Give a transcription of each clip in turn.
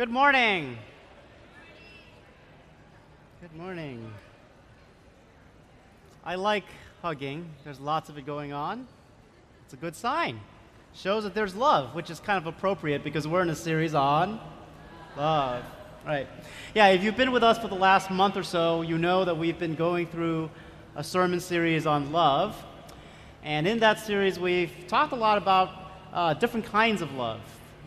Good morning. Good morning. I like hugging. There's lots of it going on. It's a good sign. Shows that there's love, which is kind of appropriate because we're in a series on love. Right. Yeah, if you've been with us for the last month or so, you know that we've been going through a sermon series on love. And in that series, we've talked a lot about uh, different kinds of love.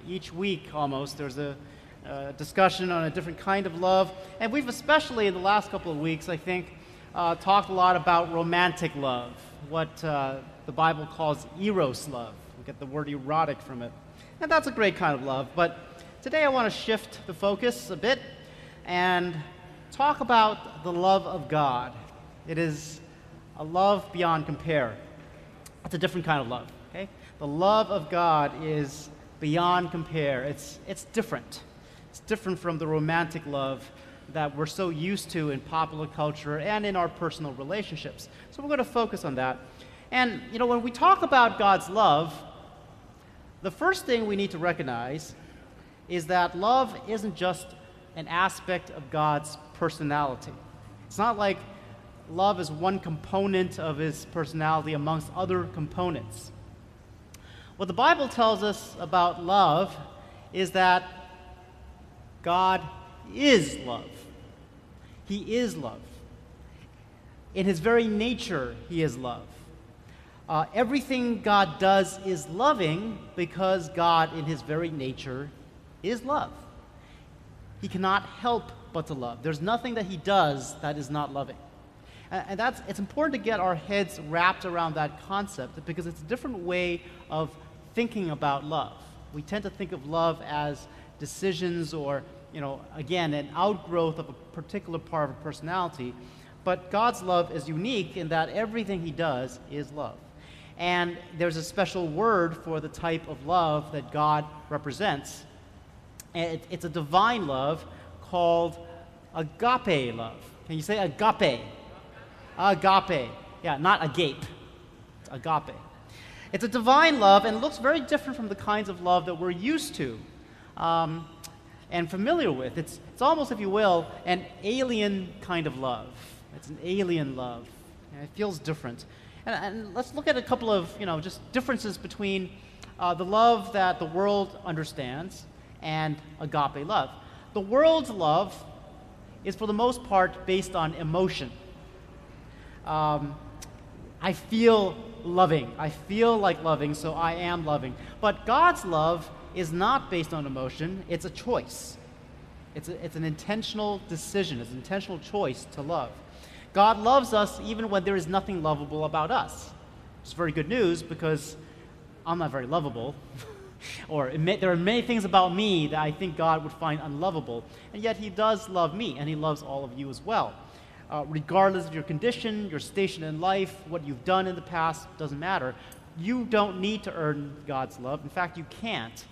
Each week, almost, there's a uh, discussion on a different kind of love. And we've especially, in the last couple of weeks, I think, uh, talked a lot about romantic love, what uh, the Bible calls eros love. We get the word erotic from it. And that's a great kind of love. But today I want to shift the focus a bit and talk about the love of God. It is a love beyond compare. It's a different kind of love. Okay? The love of God is beyond compare. It's, it's different. Different from the romantic love that we're so used to in popular culture and in our personal relationships. So we're going to focus on that. And, you know, when we talk about God's love, the first thing we need to recognize is that love isn't just an aspect of God's personality. It's not like love is one component of his personality amongst other components. What the Bible tells us about love is that God is love. He is love. In his very nature, he is love. Uh, everything God does is loving because God, in his very nature, is love. He cannot help but to love. There's nothing that he does that is not loving. And, and that's, it's important to get our heads wrapped around that concept because it's a different way of thinking about love. We tend to think of love as decisions or, you know, again, an outgrowth of a particular part of a personality. But God's love is unique in that everything He does is love. And there's a special word for the type of love that God represents. And it's a divine love called agape love. Can you say agape? Agape. Yeah, not agape. It's agape. It's a divine love and looks very different from the kinds of love that we're used to um, and familiar with. It's, it's almost, if you will, an alien kind of love. It's an alien love. It feels different. And, and, let's look at a couple of, you know, just differences between uh, the love that the world understands and agape love. The world's love is, for the most part, based on emotion. Um, I feel loving. I feel like loving, so I am loving. But God's love is not based on emotion, it's a choice. It's, a, it's an intentional decision, it's an intentional choice to love. God loves us even when there is nothing lovable about us. It's very good news because I'm not very lovable. or there are many things about me that I think God would find unlovable. And yet He does love me, and He loves all of you as well. Uh, regardless of your condition, your station in life, what you've done in the past, doesn't matter. You don't need to earn God's love. In fact, you can't.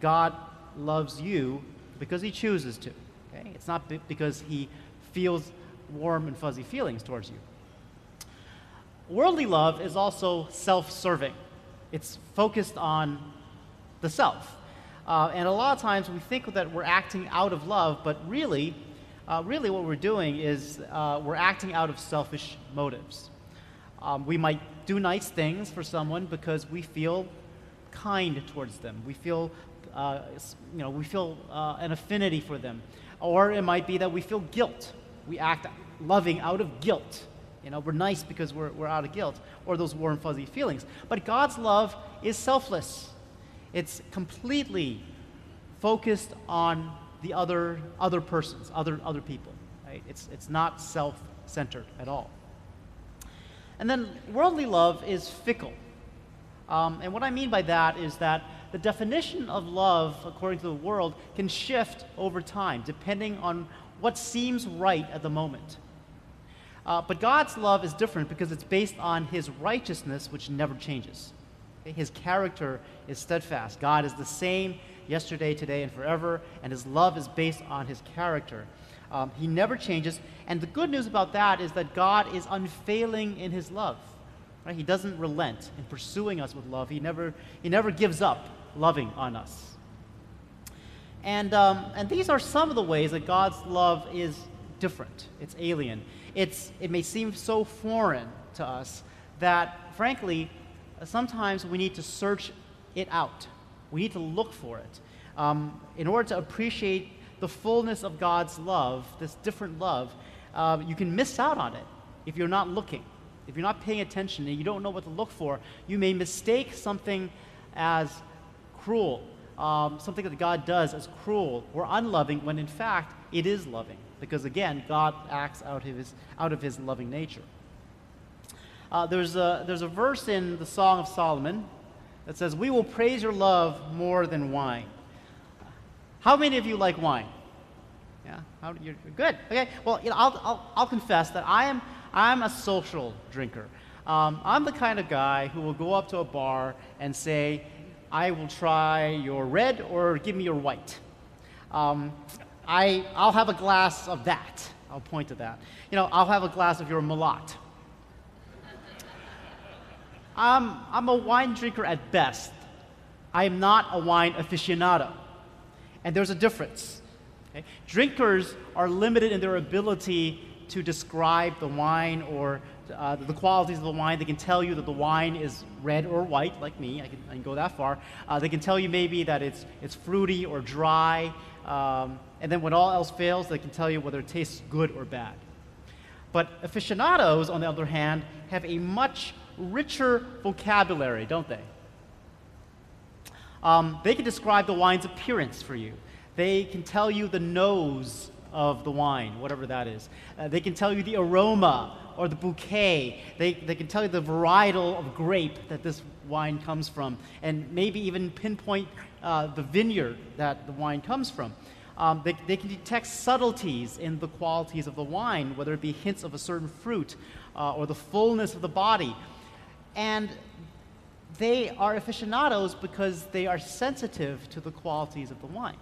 God loves you because he chooses to. Okay? It's not because he feels warm and fuzzy feelings towards you. Worldly love is also self serving, it's focused on the self. Uh, and a lot of times we think that we're acting out of love, but really, uh, really what we're doing is uh, we're acting out of selfish motives. Um, we might do nice things for someone because we feel kind towards them. We feel uh, you know, we feel uh, an affinity for them. Or it might be that we feel guilt. We act loving out of guilt. You know, we're nice because we're, we're out of guilt, or those warm, fuzzy feelings. But God's love is selfless, it's completely focused on the other, other persons, other, other people. Right? It's, it's not self centered at all. And then worldly love is fickle. Um, and what I mean by that is that the definition of love, according to the world, can shift over time, depending on what seems right at the moment. Uh, but God's love is different because it's based on his righteousness, which never changes. Okay? His character is steadfast. God is the same yesterday, today, and forever, and his love is based on his character. Um, he never changes. And the good news about that is that God is unfailing in his love. Right? He doesn't relent in pursuing us with love. He never, he never gives up loving on us. And, um, and these are some of the ways that God's love is different, it's alien. It's, it may seem so foreign to us that, frankly, sometimes we need to search it out. We need to look for it. Um, in order to appreciate the fullness of God's love, this different love, uh, you can miss out on it if you're not looking. If you're not paying attention and you don't know what to look for, you may mistake something as cruel, um, something that God does as cruel or unloving, when in fact it is loving. Because again, God acts out of his, out of his loving nature. Uh, there's, a, there's a verse in the Song of Solomon that says, We will praise your love more than wine. How many of you like wine? Yeah, How, you're, you're good. Okay, well, you know, I'll, I'll, I'll confess that I am I'm a social drinker. Um, I'm the kind of guy who will go up to a bar and say, I will try your red or give me your white. Um, I, I'll have a glass of that. I'll point to that. You know, I'll have a glass of your Merlot. I'm, I'm a wine drinker at best. I am not a wine aficionado. And there's a difference. Okay? Drinkers are limited in their ability to describe the wine or uh, the qualities of the wine. They can tell you that the wine is red or white, like me. I can, I can go that far. Uh, they can tell you maybe that it's, it's fruity or dry. Um, and then when all else fails, they can tell you whether it tastes good or bad. But aficionados, on the other hand, have a much richer vocabulary, don't they? Um, they can describe the wine's appearance for you. They can tell you the nose of the wine, whatever that is. Uh, they can tell you the aroma or the bouquet. They, they can tell you the varietal of grape that this wine comes from, and maybe even pinpoint uh, the vineyard that the wine comes from. Um, they, they, can detect subtleties in the qualities of the wine, whether it be hints of a certain fruit uh, or the fullness of the body. And they are aficionados because they are sensitive to the qualities of the wine.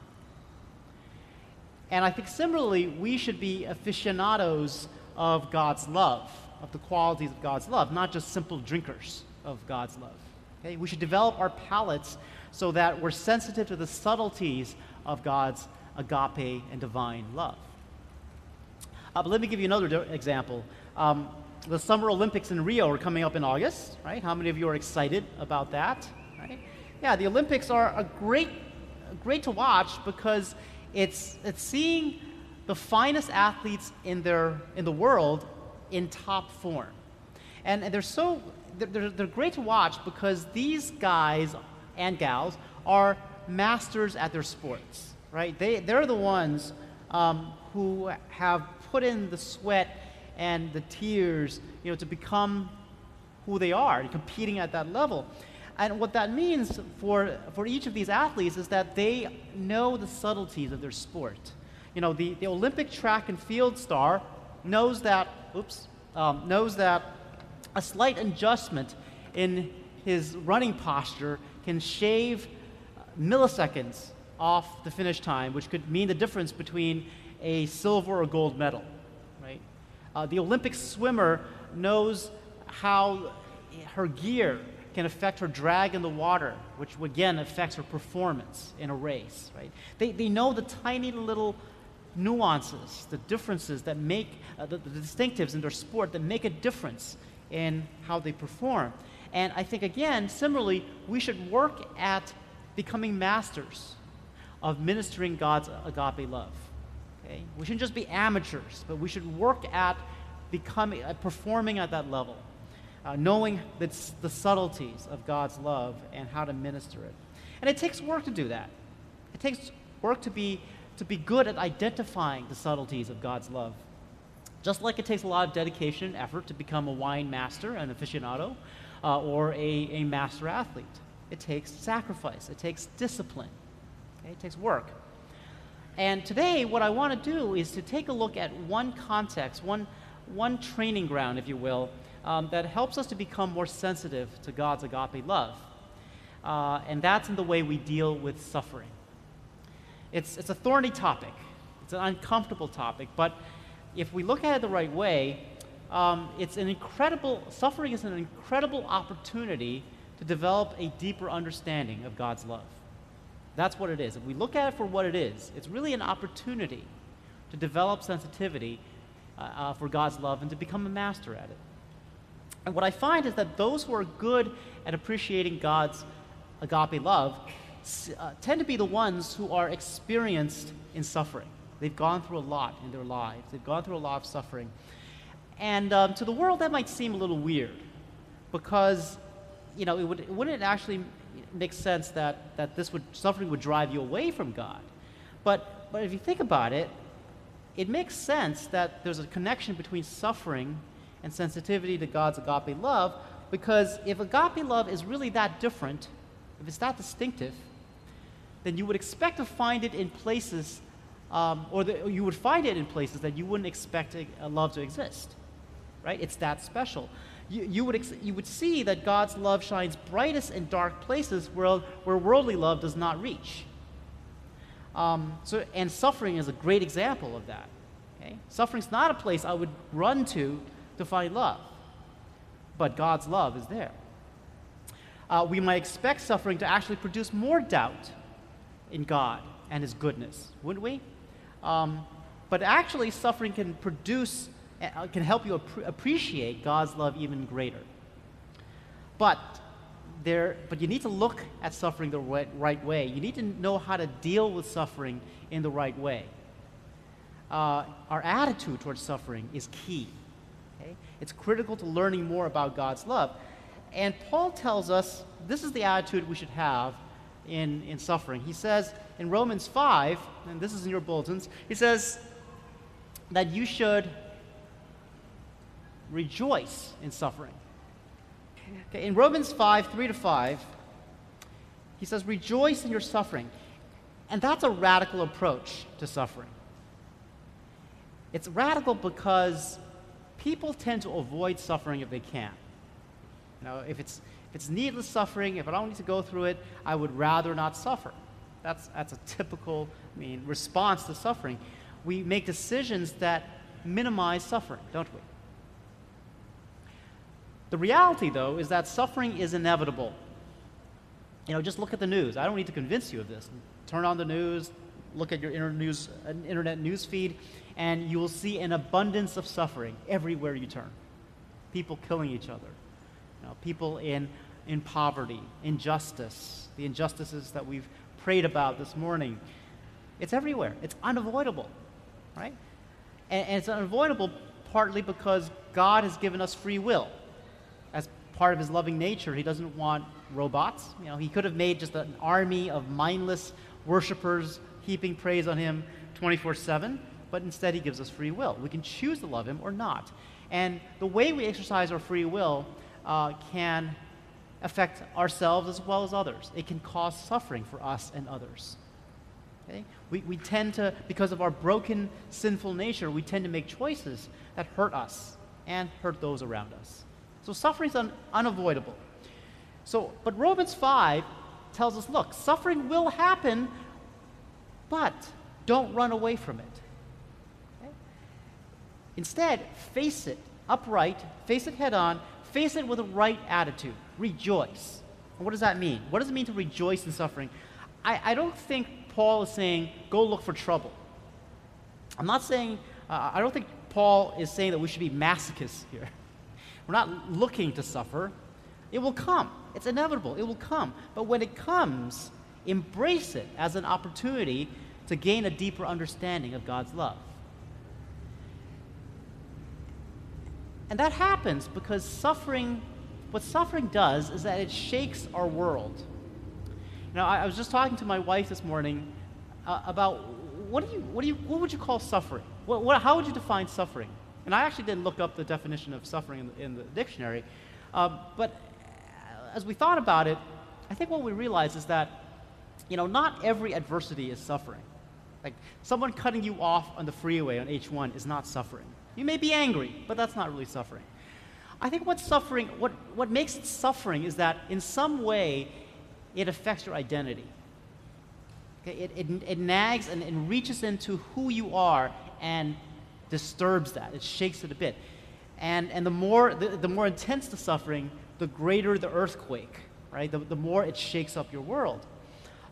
And I think similarly, we should be aficionados of God's love, of the qualities of God's love, not just simple drinkers of God's love. Okay? We should develop our palates so that we're sensitive to the subtleties of God's agape and divine love. Uh, but let me give you another example. Um, the Summer Olympics in Rio are coming up in August, right? How many of you are excited about that? Right? Yeah, the Olympics are a great, great to watch because it's, it's seeing the finest athletes in, their, in the world in top form. And, they're so, they're, they're great to watch because these guys and gals are masters at their sports, right? They, they're the ones um, who have put in the sweat and the tears, you know, to become who they are, competing at that level. And what that means for, for each of these athletes is that they know the subtleties of their sport. You know, the, the Olympic track and field star knows that, oops, um, knows that a slight adjustment in his running posture can shave milliseconds off the finish time, which could mean the difference between a silver or gold medal, right? Uh, the Olympic swimmer knows how her gear can affect her drag in the water, which again affects her performance in a race, right? They, they know the tiny little nuances, the differences that make, uh, the, the distinctives in their sport that make a difference in how they perform. And I think, again, similarly, we should work at becoming masters of ministering God's agape love. Okay? We shouldn't just be amateurs, but we should work at becoming, at performing at that level uh, knowing the, the subtleties of God's love and how to minister it. And it takes work to do that. It takes work to be, to be good at identifying the subtleties of God's love. Just like it takes a lot of dedication and effort to become a wine master, an aficionado, uh, or a, a master athlete. It takes sacrifice, it takes discipline, okay? it takes work. And today, what I want to do is to take a look at one context, one, one training ground, if you will, um, that helps us to become more sensitive to God's agape love. Uh, and that's in the way we deal with suffering. It's, it's a thorny topic, it's an uncomfortable topic, but if we look at it the right way, um, it's an incredible, suffering is an incredible opportunity to develop a deeper understanding of God's love. That's what it is. If we look at it for what it is, it's really an opportunity to develop sensitivity uh, uh, for God's love and to become a master at it. And what I find is that those who are good at appreciating God's agape love uh, tend to be the ones who are experienced in suffering. They've gone through a lot in their lives, they've gone through a lot of suffering. And um, to the world, that might seem a little weird because, you know, it, would, it wouldn't actually make sense that, that this would, suffering would drive you away from God. But, but if you think about it, it makes sense that there's a connection between suffering and sensitivity to God's agape love because if agape love is really that different, if it's that distinctive, then you would expect to find it in places, um, or, the, or you would find it in places that you wouldn't expect a, a love to exist. Right? It's that special. You, you, would you would see that God's love shines brightest in dark places where, where worldly love does not reach. Um, so, and suffering is a great example of that. Okay? is not a place I would run to to find love, but God's love is there. Uh, we might expect suffering to actually produce more doubt in God and His goodness, wouldn't we? Um, but actually, suffering can produce, uh, can help you ap- appreciate God's love even greater. But there, but you need to look at suffering the right, right way. You need to know how to deal with suffering in the right way. Uh, our attitude towards suffering is key. Okay? It's critical to learning more about God's love. And Paul tells us this is the attitude we should have in, in suffering. He says in Romans 5, and this is in your bulletins, he says that you should rejoice in suffering. Okay, in Romans 5, 3 to 5, he says, Rejoice in your suffering. And that's a radical approach to suffering. It's radical because people tend to avoid suffering if they can. You know, if it's, if it's needless suffering, if I don't need to go through it, I would rather not suffer. That's, that's a typical I mean, response to suffering. We make decisions that minimize suffering, don't we? The reality, though, is that suffering is inevitable. You know, just look at the news. I don't need to convince you of this. Turn on the news, look at your internet news, internet news feed, and you will see an abundance of suffering everywhere you turn. People killing each other, you know, people in, in poverty, injustice, the injustices that we've prayed about this morning. It's everywhere. It's unavoidable, right? And, and it's unavoidable partly because God has given us free will. As part of his loving nature, he doesn't want robots. You know, he could have made just an army of mindless worshipers heaping praise on him 24 7, but instead he gives us free will. We can choose to love him or not. And the way we exercise our free will uh, can affect ourselves as well as others. It can cause suffering for us and others. Okay? We, we tend to, because of our broken, sinful nature, we tend to make choices that hurt us and hurt those around us. So suffering is un- unavoidable. So, but Romans 5 tells us look, suffering will happen, but don't run away from it. Okay? Instead, face it upright, face it head on, face it with a right attitude. Rejoice. What does that mean? What does it mean to rejoice in suffering? I, I don't think Paul is saying go look for trouble. I'm not saying, uh, I don't think Paul is saying that we should be masochists here. We're not looking to suffer. It will come. It's inevitable. It will come. But when it comes, embrace it as an opportunity to gain a deeper understanding of God's love. And that happens because suffering, what suffering does is that it shakes our world. Now, I, I was just talking to my wife this morning uh, about what do you, what do you, what would you call suffering? What, what, how would you define suffering? And I actually didn't look up the definition of suffering in the, in the dictionary. Uh, but as we thought about it, I think what we realized is that, you know, not every adversity is suffering. Like someone cutting you off on the freeway on H1 is not suffering. You may be angry, but that's not really suffering. I think what suffering, what, what makes it suffering is that in some way it affects your identity. Okay? It, it, it nags and, and reaches into who you are and disturbs that. It shakes it a bit. And, and the, more, the, the more intense the suffering, the greater the earthquake, right? The, the more it shakes up your world.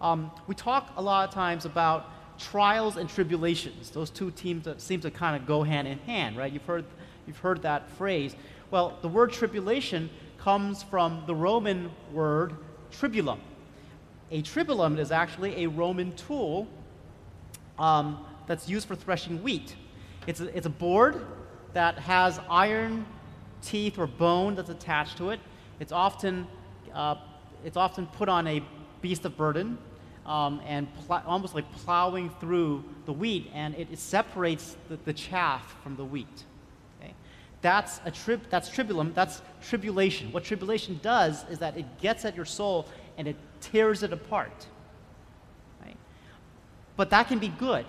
Um, we talk a lot of times about trials and tribulations. Those two teams seem to kind of go hand in hand, right? You've heard, you've heard that phrase. Well, the word tribulation comes from the Roman word tribulum. A tribulum is actually a Roman tool um, that's used for threshing wheat. It's a, it's a board that has iron teeth or bone that's attached to it. It's often, uh, it's often put on a beast of burden um, and almost like plowing through the wheat, and it, it separates the, the, chaff from the wheat. Okay? That's a trib- that's tribulum. That's tribulation. What tribulation does is that it gets at your soul and it tears it apart. Right? But that can be good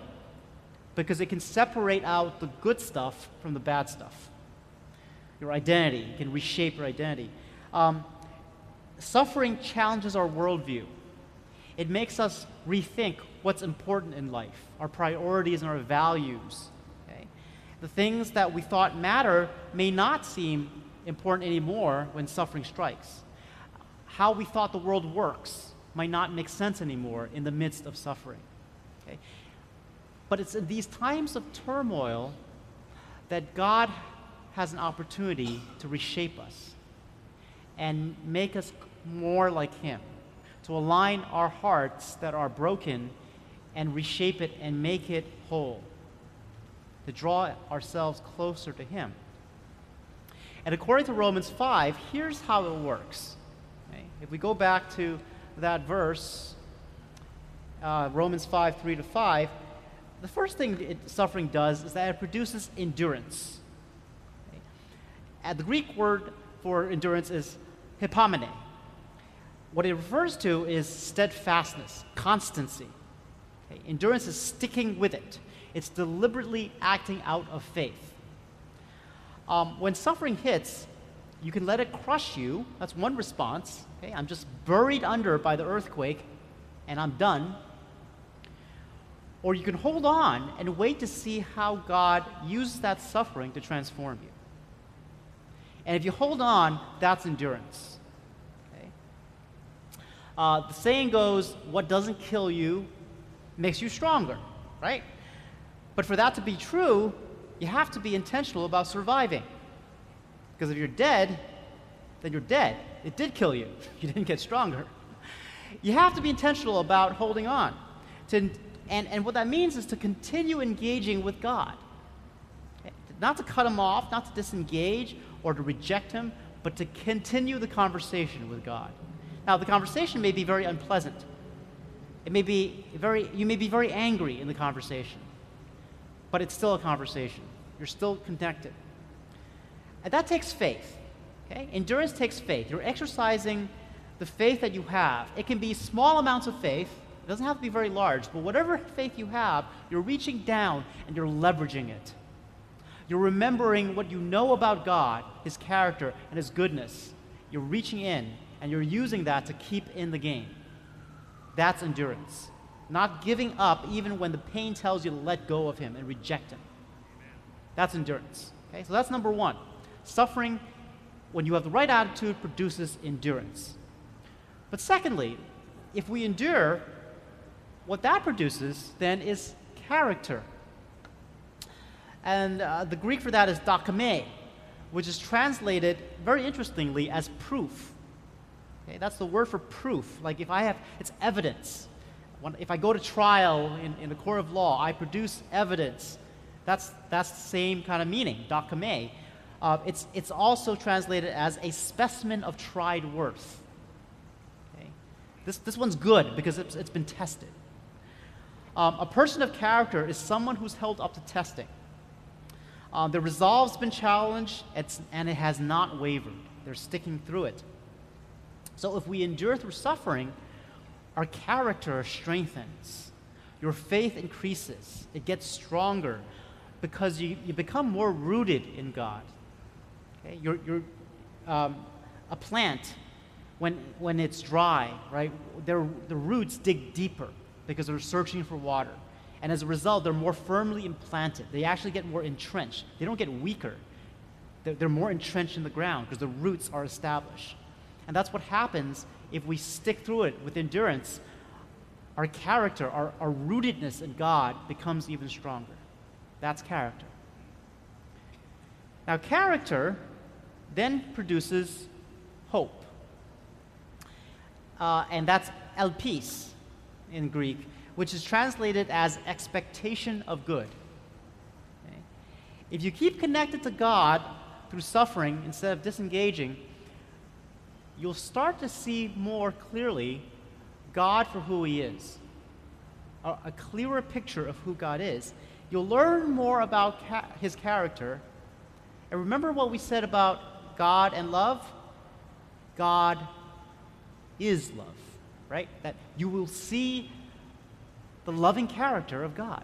because it can separate out the good stuff from the bad stuff. Your identity it can reshape your identity. Um, suffering challenges our worldview it makes us rethink what's important in life, our priorities and our values. Okay? The things that we thought matter may not seem important anymore when suffering strikes. How we thought the world works might not make sense anymore in the midst of suffering. Okay? But it's in these times of turmoil that God has an opportunity to reshape us and make us more like Him to align our hearts that are broken and reshape it and make it whole, to draw ourselves closer to Him. And according to Romans 5, here's how it works. Okay? If we go back to that verse, uh, Romans 5 3 to 5, the first thing it, suffering does is that it produces endurance. Okay? The Greek word for endurance is hypomone. What it refers to is steadfastness, constancy. Okay? Endurance is sticking with it, it's deliberately acting out of faith. Um, when suffering hits, you can let it crush you. That's one response. Okay? I'm just buried under by the earthquake and I'm done. Or you can hold on and wait to see how God uses that suffering to transform you. And if you hold on, that's endurance. Uh, the saying goes, what doesn't kill you makes you stronger, right? But for that to be true, you have to be intentional about surviving. Because if you're dead, then you're dead. It did kill you. You didn't get stronger. You have to be intentional about holding on. To, and, and what that means is to continue engaging with God. Not to cut him off, not to disengage or to reject him, but to continue the conversation with God. Now, the conversation may be very unpleasant. It may be very, you may be very angry in the conversation, but it's still a conversation. You're still connected. And that takes faith. Okay? Endurance takes faith. You're exercising the faith that you have. It can be small amounts of faith. It doesn't have to be very large, but whatever faith you have, you're reaching down and you're leveraging it. You're remembering what you know about God, His character, and His goodness. You're reaching in and you're using that to keep in the game. That's endurance. Not giving up even when the pain tells you to let go of him and reject him. That's endurance. Okay? So that's number one. Suffering, when you have the right attitude, produces endurance. But secondly, if we endure, what that produces then is character. And uh, the Greek for that is dokime, which is translated very interestingly as proof. Okay, that's the word for proof. Like if I have, it's evidence. When, if I go to trial in, in the court of law, I produce evidence. That's, that's the same kind of meaning, dokime. Uh, it's, it's also translated as a specimen of tried worth. Okay? This, this one's good because it's, it's been tested. Um, a person of character is someone who's held up to testing. Um, the resolve's been challenged and it has not wavered. They're sticking through it. So if we endure through suffering, our character strengthens. Your faith increases. It gets stronger because you, you become more rooted in God. Okay? You're, you're um, a plant, when, when it's dry, right, their, the roots dig deeper because they're searching for water. And as a result, they're more firmly implanted. They actually get more entrenched. They don't get weaker. They're, they're more entrenched in the ground because the roots are established. And that's what happens if we stick through it with endurance. our character, our, our rootedness in God becomes even stronger. That's character. Now, character then produces hope. Uh, and that's elpis in Greek, which is translated as expectation of good. Okay? If you keep connected to God through suffering instead of disengaging, you'll start to see more clearly God for who He is, a, a clearer picture of who God is. You'll learn more about ca- His character. And remember what we said about God and love? God is love, right? That you will see the loving character of God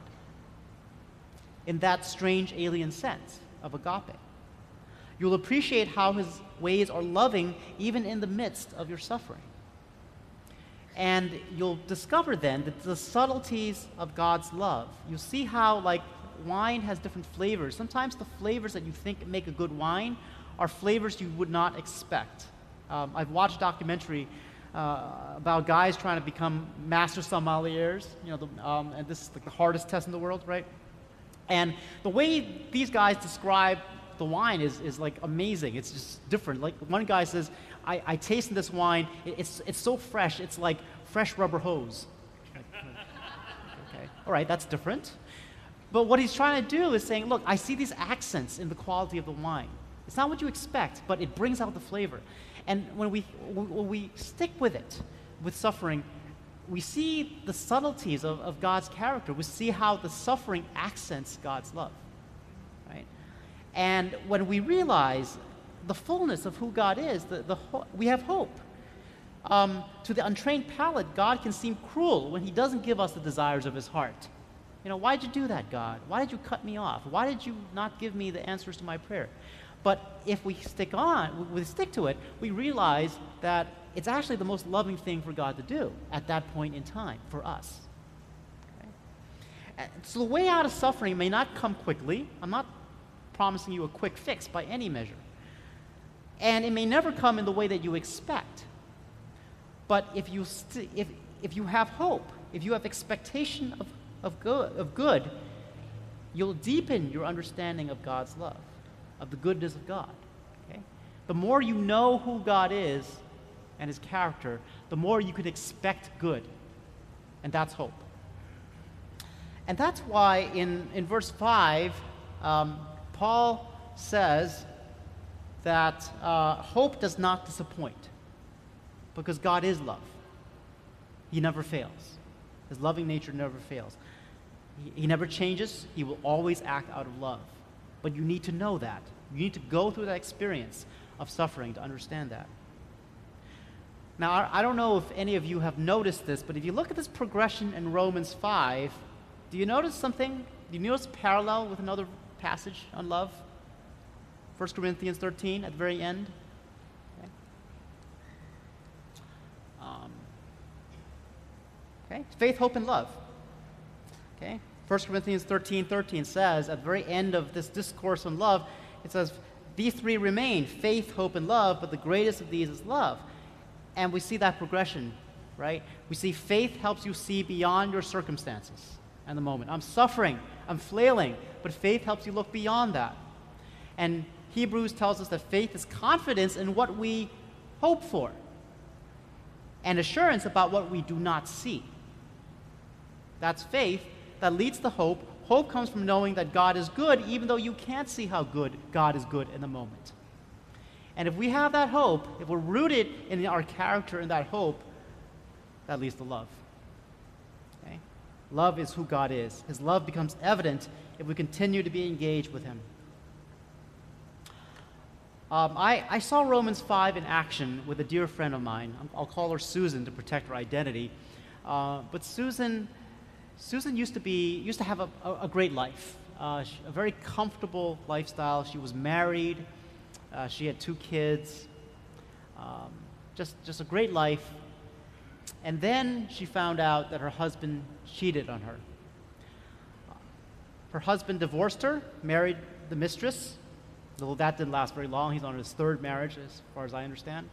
in that strange alien sense of agape. You'll appreciate how his ways are loving even in the midst of your suffering. And you'll discover then that the subtleties of God's love. You see how, like, wine has different flavors. Sometimes the flavors that you think make a good wine are flavors you would not expect. Um, I've watched a documentary uh, about guys trying to become master sommeliers. You know, the, um, and this is like the hardest test in the world, right? And the way these guys describe the wine is, is like amazing. It's just different. Like one guy says, I, I tasted this wine. It, it's, it's so fresh. It's like fresh rubber hose. okay, all right, that's different. But what he's trying to do is saying, look, I see these accents in the quality of the wine. It's not what you expect, but it brings out the flavor. And when we, when we stick with it, with suffering, we see the subtleties of, of God's character. We see how the suffering accents God's love. And when we realize the fullness of who God is, the, the ho- we have hope. Um, to the untrained palate, God can seem cruel when He doesn't give us the desires of His heart. You know, why did you do that, God? Why did you cut me off? Why did you not give me the answers to my prayer? But if we stick on, we stick to it, we realize that it's actually the most loving thing for God to do at that point in time for us. Okay? So the way out of suffering may not come quickly. I'm not promising you a quick fix by any measure. And it may never come in the way that you expect. But if you, st- if, if you have hope, if you have expectation of, of, good, of good, you'll deepen your understanding of God's love of the goodness of God. Okay? The more you know who God is and his character, the more you can expect good. And that's hope. And that's why in, in verse 5, um, Paul says that uh, hope does not disappoint because God is love. He never fails. His loving nature never fails. He, he never changes. He will always act out of love. But you need to know that. You need to go through that experience of suffering to understand that. Now, I don't know if any of you have noticed this, but if you look at this progression in Romans 5, do you notice something? Do you notice parallel with another passage on love? 1 Corinthians 13 at the very end. Okay. Um, okay. Faith, hope, and love. Okay. 1 Corinthians 13 13 says at the very end of this discourse on love, it says, These three remain faith, hope, and love, but the greatest of these is love. And we see that progression, right? We see faith helps you see beyond your circumstances and the moment. I'm suffering, I'm flailing, but faith helps you look beyond that. And Hebrews tells us that faith is confidence in what we hope for and assurance about what we do not see. That's faith that leads to hope. Hope comes from knowing that God is good, even though you can't see how good God is good in the moment. And if we have that hope, if we're rooted in our character in that hope, that leads to love. Love is who God is. His love becomes evident if we continue to be engaged with Him. Um, I, I, saw Romans 5 in action with a dear friend of mine. I'll call her Susan to protect her identity. Uh, but Susan Susan used to be used to have a, a, a great life, uh, a very comfortable lifestyle. She was married. Uh, she had two kids. Um, just just a great life. And then she found out that her husband cheated on her. Her husband divorced her, married the mistress. Though that didn't last very long. He's on his third marriage, as far as I understand.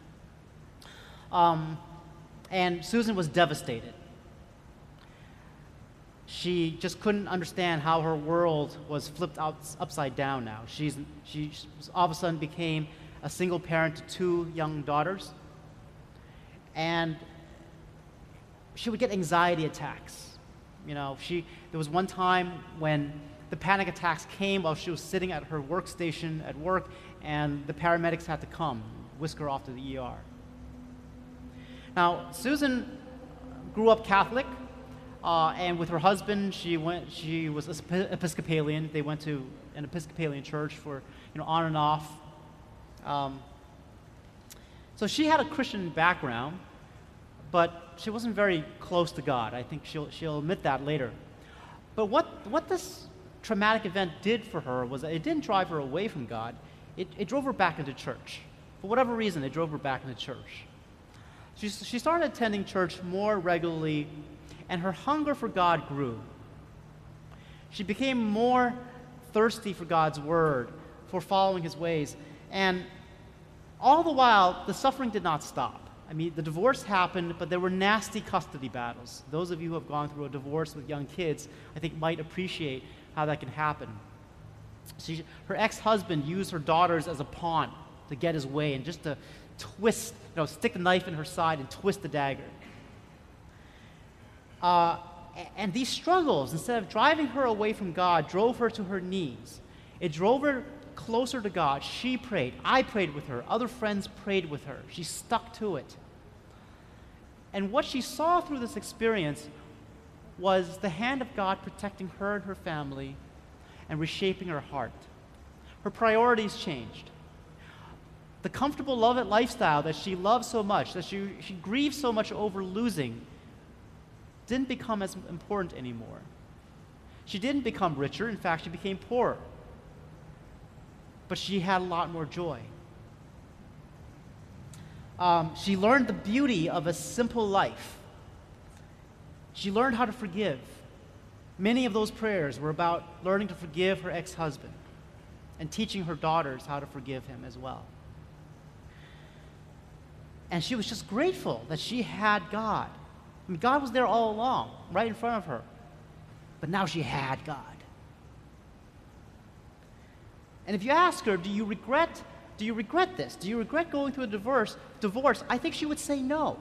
Um, and Susan was devastated. she just couldn't understand how her world was flipped out, upside down now. She's, she all of a sudden became a single parent to two young daughters. And she would get anxiety attacks. You know, she, there was one time when the panic attacks came while she was sitting at her workstation at work, and the paramedics had to come, whisk her off to the ER. Now, Susan grew up Catholic, uh, and with her husband, she went. She was an Episcopalian. They went to an Episcopalian church for you know on and off. Um, so she had a Christian background, but she wasn't very close to God. I think she'll she'll admit that later. But what what this traumatic event did for her was it didn't drive her away from God. It, it drove her back into church. For whatever reason, it drove her back into church. She, she started attending church more regularly and her hunger for God grew. She became more thirsty for God's word, for following his ways. And all the while, the suffering did not stop. I mean, the divorce happened, but there were nasty custody battles. Those of you who have gone through a divorce with young kids, I think, might appreciate how that can happen. She, her ex husband used her daughters as a pawn to get his way and just to twist, you know, stick the knife in her side and twist the dagger. Uh, and these struggles, instead of driving her away from God, drove her to her knees. It drove her closer to God. She prayed. I prayed with her. Other friends prayed with her. She stuck to it. And what she saw through this experience was the hand of God protecting her and her family and reshaping her heart. Her priorities changed. The comfortable love it lifestyle that she loved so much, that she, she grieved so much over losing, didn't become as important anymore. She didn't become richer, in fact, she became poorer. But she had a lot more joy. Um, she learned the beauty of a simple life. She learned how to forgive. Many of those prayers were about learning to forgive her ex husband and teaching her daughters how to forgive him as well. And she was just grateful that she had God I mean, God was there all along, right in front of her. But now she had God. And if you ask her, do you regret, do you regret this? Do you regret going through a divorce? Divorce? I think she would say no.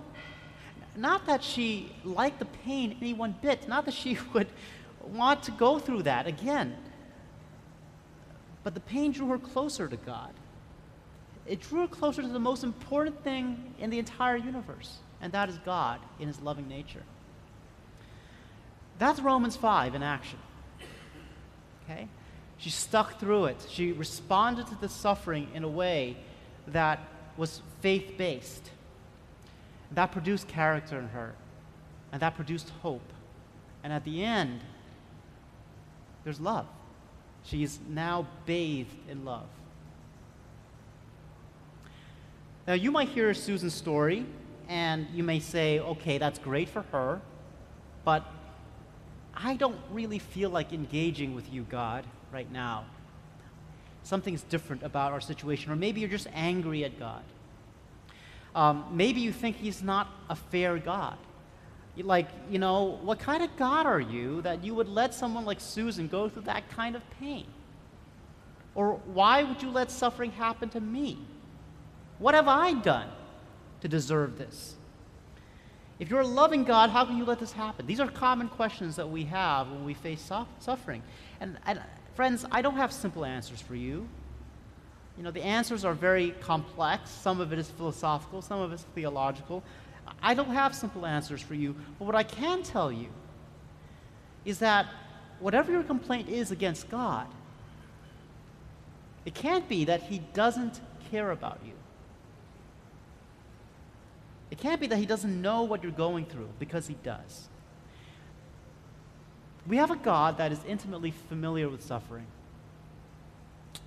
Not that she liked the pain any one bit, not that she would want to go through that again. But the pain drew her closer to God. It drew her closer to the most important thing in the entire universe and that is God in his loving nature. That's Romans 5 in action. Okay? She stuck through it. She responded to the suffering in a way that was faith based. That produced character in her, and that produced hope. And at the end, there's love. She is now bathed in love. Now, you might hear Susan's story and you may say, okay, that's great for her, but I don't really feel like engaging with you, God, right now. Something's different about our situation, or maybe you're just angry at God. Um, maybe you think He's not a fair God. Like, you know, what kind of God are you that you would let someone like Susan go through that kind of pain? Or why would you let suffering happen to me? What have I done? to deserve this? If you're a loving God, how can you let this happen? These are common questions that we have when we face suffering. And, and friends, I don't have simple answers for you. You know, the answers are very complex. Some of it is philosophical, some of it is theological. I don't have simple answers for you. But what I can tell you is that whatever your complaint is against God, it can't be that He doesn't care about you. It can't be that he doesn't know what you're going through, because he does. We have a God that is intimately familiar with suffering.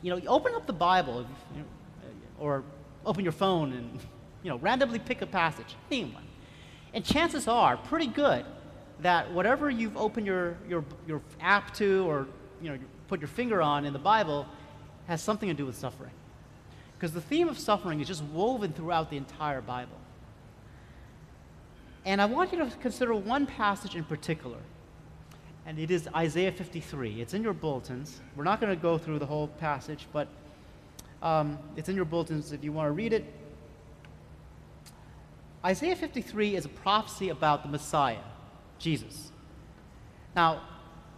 You know, you open up the Bible, you know, uh, or open your phone and you know, randomly pick a passage, anyone. And chances are pretty good that whatever you've opened your, your, your app to or you know, put your finger on in the Bible has something to do with suffering. Because the theme of suffering is just woven throughout the entire Bible. And I want you to consider one passage in particular. And it is Isaiah 53. It's in your bulletins. We're not going to go through the whole passage, but um, it's in your bulletins if you want to read it. Isaiah 53 is a prophecy about the Messiah, Jesus. Now,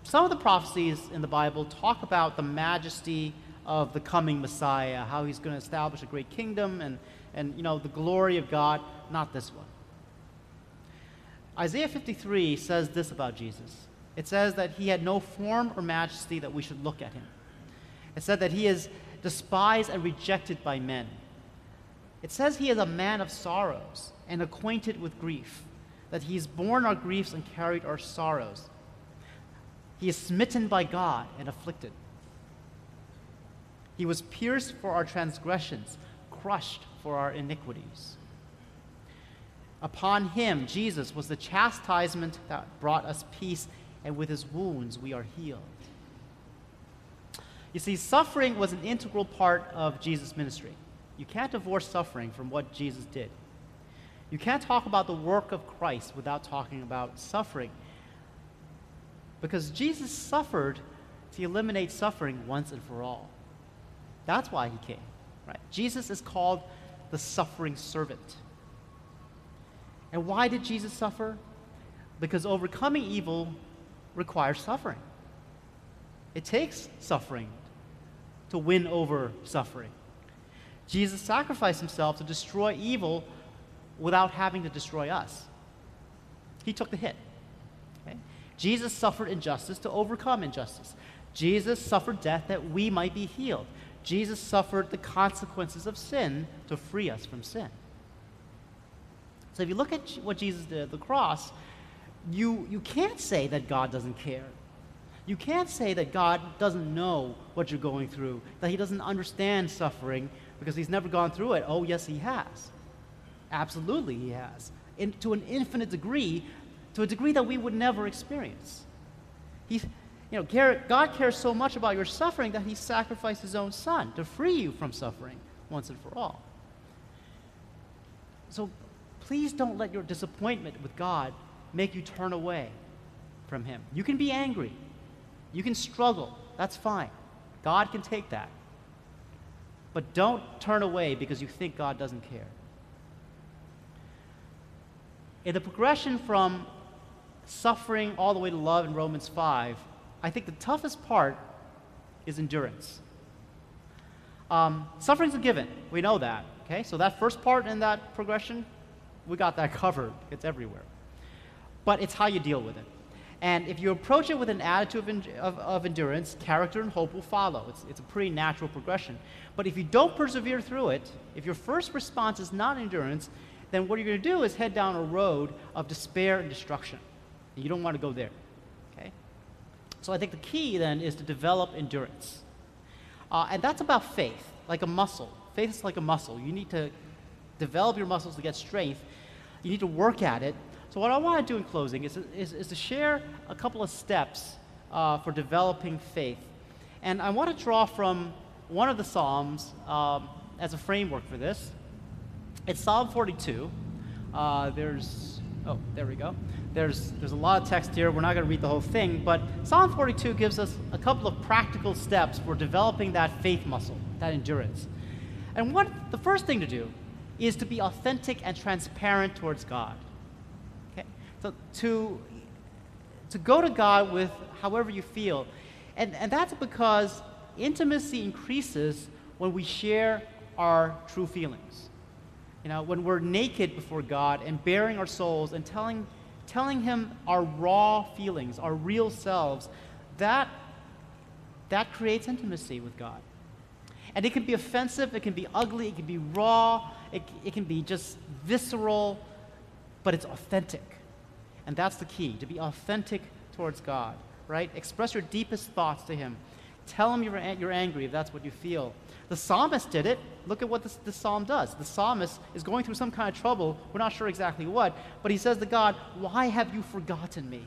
some of the prophecies in the Bible talk about the majesty of the coming Messiah, how he's going to establish a great kingdom and, and you know, the glory of God. Not this one. Isaiah 53 says this about Jesus it says that he had no form or majesty that we should look at him. It said that he is despised and rejected by men. It says he is a man of sorrows and acquainted with grief, that he has borne our griefs and carried our sorrows. He is smitten by God and afflicted. He was pierced for our transgressions, crushed for our iniquities. Upon him, Jesus, was the chastisement that brought us peace, and with his wounds we are healed. You see, suffering was an integral part of Jesus' ministry. You can't divorce suffering from what Jesus did. You can't talk about the work of Christ without talking about suffering. Because Jesus suffered to eliminate suffering once and for all. That's why he came. Right? Jesus is called the suffering servant. And why did Jesus suffer? Because overcoming evil requires suffering. It takes suffering to win over suffering. Jesus sacrificed himself to destroy evil without having to destroy us. He took the hit. Okay? Jesus suffered injustice to overcome injustice. Jesus suffered death that we might be healed. Jesus suffered the consequences of sin to free us from sin. So if you look at what Jesus did at the cross, you, you can't say that God doesn't care. You can't say that God doesn't know what you're going through, that He doesn't understand suffering because He's never gone through it. Oh, yes, He has. Absolutely, He has. In, to an infinite degree, to a degree that we would never experience. He's, you know, God cares so much about your suffering that He sacrificed His own Son to free you from suffering once and for all. So please don't let your disappointment with God make you turn away from Him. You can be angry, you can struggle. That's fine. God can take that. But don't turn away because you think God doesn't care. In the progression from suffering all the way to love in Romans 5, I think the toughest part is endurance. Um, suffering's a given. We know that. Okay, so that first part in that progression, we got that covered. It's everywhere. But it's how you deal with it. And if you approach it with an attitude of, of, of, endurance, character and hope will follow. It's, it's a pretty natural progression. But if you don't persevere through it, if your first response is not endurance, then what you're going to do is head down a road of despair and destruction. And you don't want to go there. Okay? So I think the key then is to develop endurance. Uh, and that's about faith, like a muscle. Faith is like a muscle. You need to develop your muscles to get strength. You need to work at it so, what I want to do in closing is, is, is to share a couple of steps uh, for developing faith. And I want to draw from one of the Psalms um, as a framework for this. It's Psalm 42. Uh, there's, oh, there we go. There's, there's a lot of text here. We're not going to read the whole thing, but Psalm 42 gives us a couple of practical steps for developing that faith muscle, that endurance. And what the first thing to do is to be authentic and transparent towards God. So to, to go to God with however you feel. And, and that's because intimacy increases when we share our true feelings. You know, when we're naked before God and baring our souls and telling, telling Him our raw feelings, our real selves, that, that creates intimacy with God. And it can be offensive, it can be ugly, it can be raw, it, it can be just visceral, but it's authentic. And that's the key to be authentic towards God, right? Express your deepest thoughts to Him. Tell Him you're, you're angry if that's what you feel. The psalmist did it. Look at what this, this psalm does. The psalmist is going through some kind of trouble. We're not sure exactly what, but he says to God, Why have you forgotten me?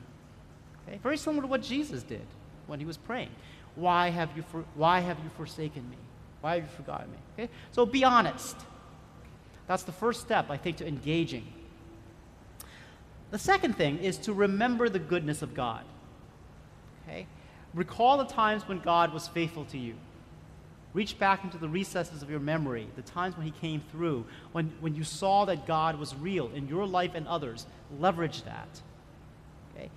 Okay? Very similar to what Jesus did when he was praying. Why have you, for, why have you forsaken me? Why have you forgotten me? Okay? So be honest. That's the first step, I think, to engaging the second thing is to remember the goodness of God. Okay? Recall the times when God was faithful to you. Reach back into the recesses of your memory, the times when He came through, when, when you saw that God was real in your life and others. Leverage that. Okay?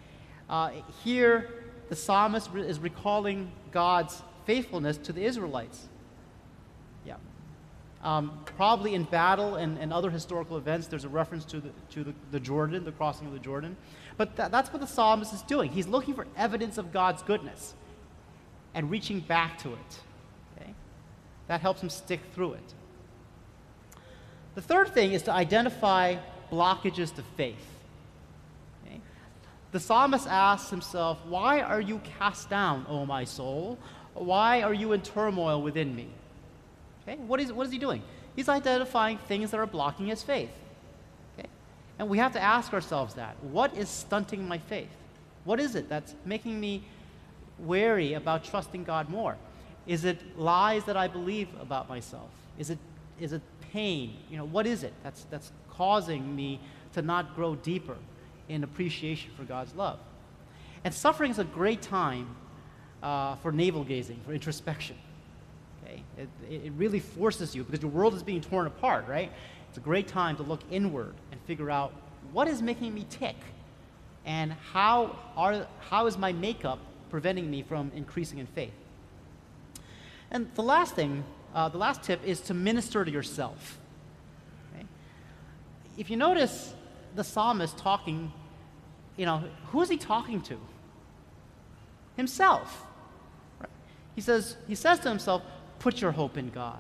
Uh, here, the psalmist is recalling God's faithfulness to the Israelites. Um, probably in battle and, and other historical events, there's a reference to, the, to the, the Jordan, the crossing of the Jordan. But th- that's what the psalmist is doing. He's looking for evidence of God's goodness and reaching back to it. Okay? That helps him stick through it. The third thing is to identify blockages to faith. Okay? The psalmist asks himself, Why are you cast down, O my soul? Why are you in turmoil within me? Okay? What, is, what is he doing? He's identifying things that are blocking his faith. Okay? And we have to ask ourselves that. What is stunting my faith? What is it that's making me wary about trusting God more? Is it lies that I believe about myself? Is it, is it pain? You know, what is it that's, that's causing me to not grow deeper in appreciation for God's love? And suffering is a great time uh, for navel gazing, for introspection. It, it really forces you because your world is being torn apart, right? It's a great time to look inward and figure out what is making me tick and how, are, how is my makeup preventing me from increasing in faith. And the last thing, uh, the last tip is to minister to yourself. Okay? If you notice the psalmist talking, you know, who is he talking to? Himself. Right? He says, he says to himself, put your hope in God.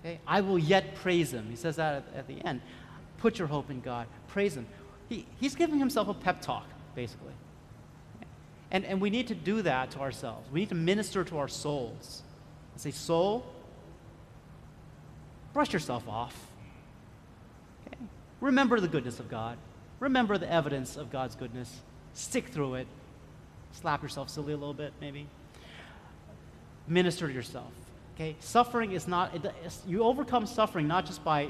Okay? I will yet praise him. He says that at, at the end. Put your hope in God. Praise him. He, he's giving himself a pep talk, basically. And, and we need to do that to ourselves. We need to minister to our souls. And say, soul, brush yourself off. Okay? Remember the goodness of God. Remember the evidence of God's goodness. Stick through it. Slap yourself silly a little bit, maybe. Minister to yourself. Okay? Suffering is not, you overcome suffering not just by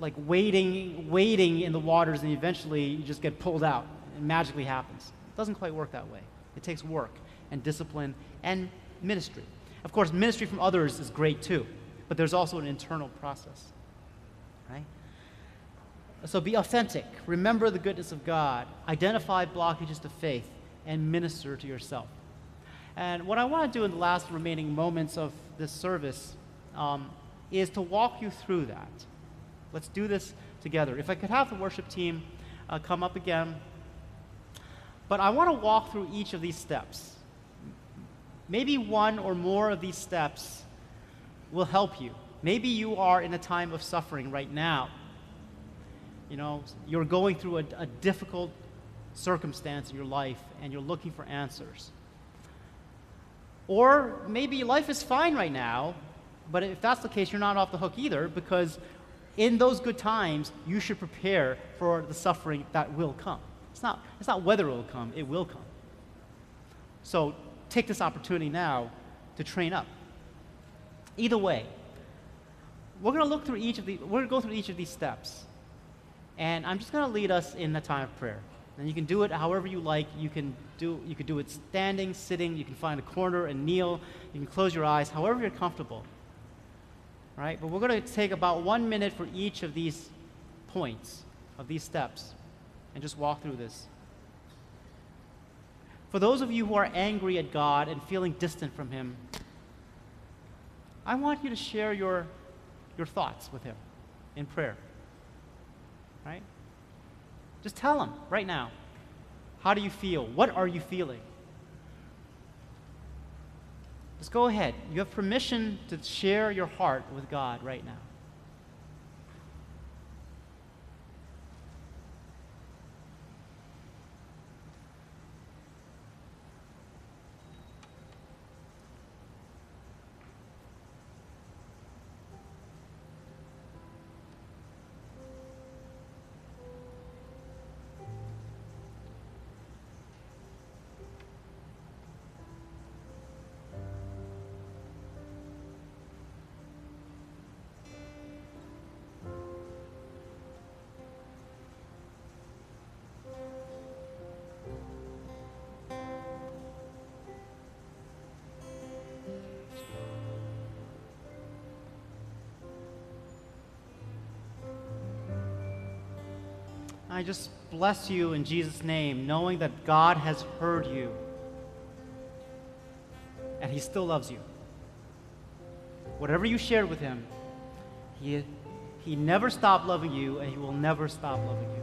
like wading, wading in the waters and eventually you just get pulled out. It magically happens. It doesn't quite work that way. It takes work and discipline and ministry. Of course, ministry from others is great too, but there's also an internal process. Right? So be authentic. Remember the goodness of God. Identify blockages to faith and minister to yourself. And what I want to do in the last remaining moments of this service um, is to walk you through that. Let's do this together. If I could have the worship team uh, come up again. But I want to walk through each of these steps. Maybe one or more of these steps will help you. Maybe you are in a time of suffering right now. You know, you're going through a, a difficult circumstance in your life and you're looking for answers. Or maybe life is fine right now, but if that's the case, you're not off the hook either because in those good times, you should prepare for the suffering that will come. It's not, it's not whether it will come, it will come. So take this opportunity now to train up. Either way, we're going to look through each of the, we're going to go through each of these steps. And I'm just going to lead us in the time of prayer. And you can do it however you like. You can do, you can do it standing, sitting. You can find a corner and kneel. You can close your eyes, however you're comfortable. Right? But we're going to take about one minute for each of these points, of these steps, and just walk through this. For those of you who are angry at God and feeling distant from Him, I want you to share your, your thoughts with Him in prayer. Right? Just tell him right now. How do you feel? What are you feeling? Just go ahead. You have permission to share your heart with God right now. I just bless you in Jesus' name, knowing that God has heard you and He still loves you. Whatever you shared with Him, He, he never stopped loving you and He will never stop loving you.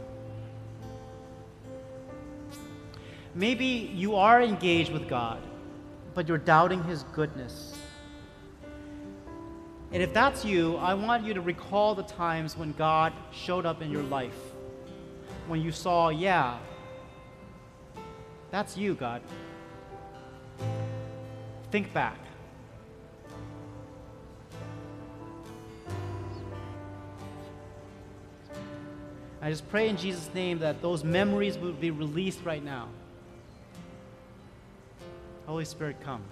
Maybe you are engaged with God, but you're doubting His goodness. And if that's you, I want you to recall the times when God showed up in your life. When you saw, yeah, that's you, God. Think back. I just pray in Jesus' name that those memories would be released right now. Holy Spirit, come.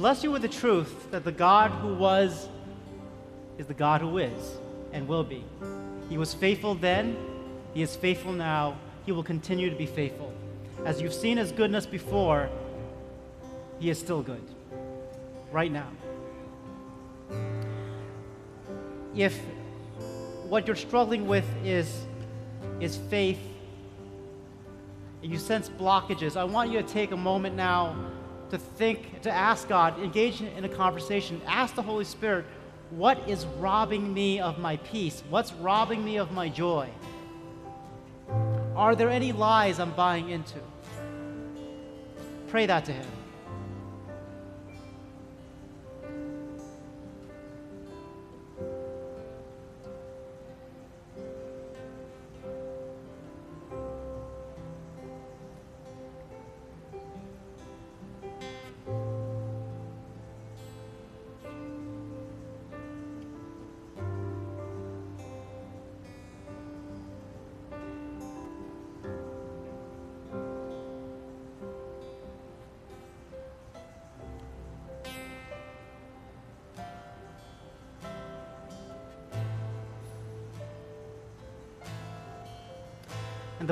Bless you with the truth that the God who was is the God who is and will be. He was faithful then, He is faithful now, He will continue to be faithful. As you've seen His goodness before, He is still good, right now. If what you're struggling with is, is faith, and you sense blockages, I want you to take a moment now to think, to ask God, engage in a conversation, ask the Holy Spirit, what is robbing me of my peace? What's robbing me of my joy? Are there any lies I'm buying into? Pray that to Him.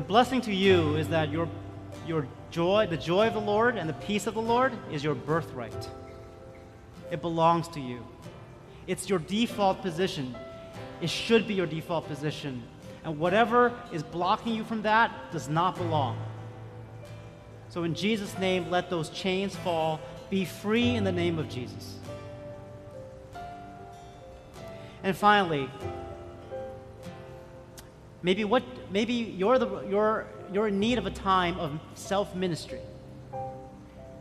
Blessing to you is that your, your joy, the joy of the Lord and the peace of the Lord is your birthright. It belongs to you. It's your default position. It should be your default position. And whatever is blocking you from that does not belong. So, in Jesus' name, let those chains fall. Be free in the name of Jesus. And finally, Maybe what maybe you're the you're you're in need of a time of self-ministry.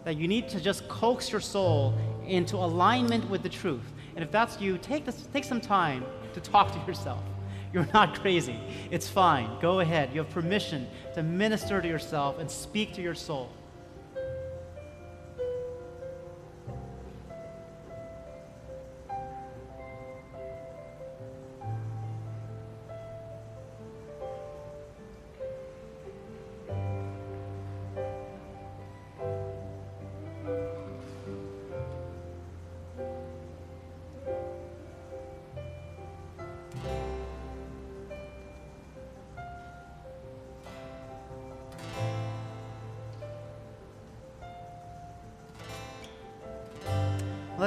That you need to just coax your soul into alignment with the truth. And if that's you, take this take some time to talk to yourself. You're not crazy. It's fine. Go ahead. You have permission to minister to yourself and speak to your soul.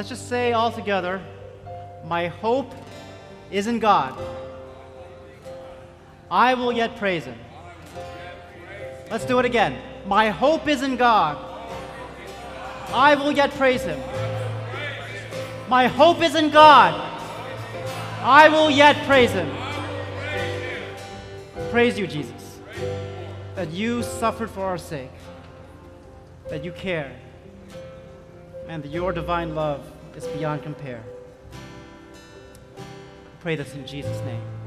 Let's just say all together, my hope is in God. I will yet praise him. Let's do it again. My hope is in God. I will yet praise him. My hope is in God. I will yet praise him. Praise you, Jesus, that you suffered for our sake, that you care and your divine love is beyond compare. Pray this in Jesus' name.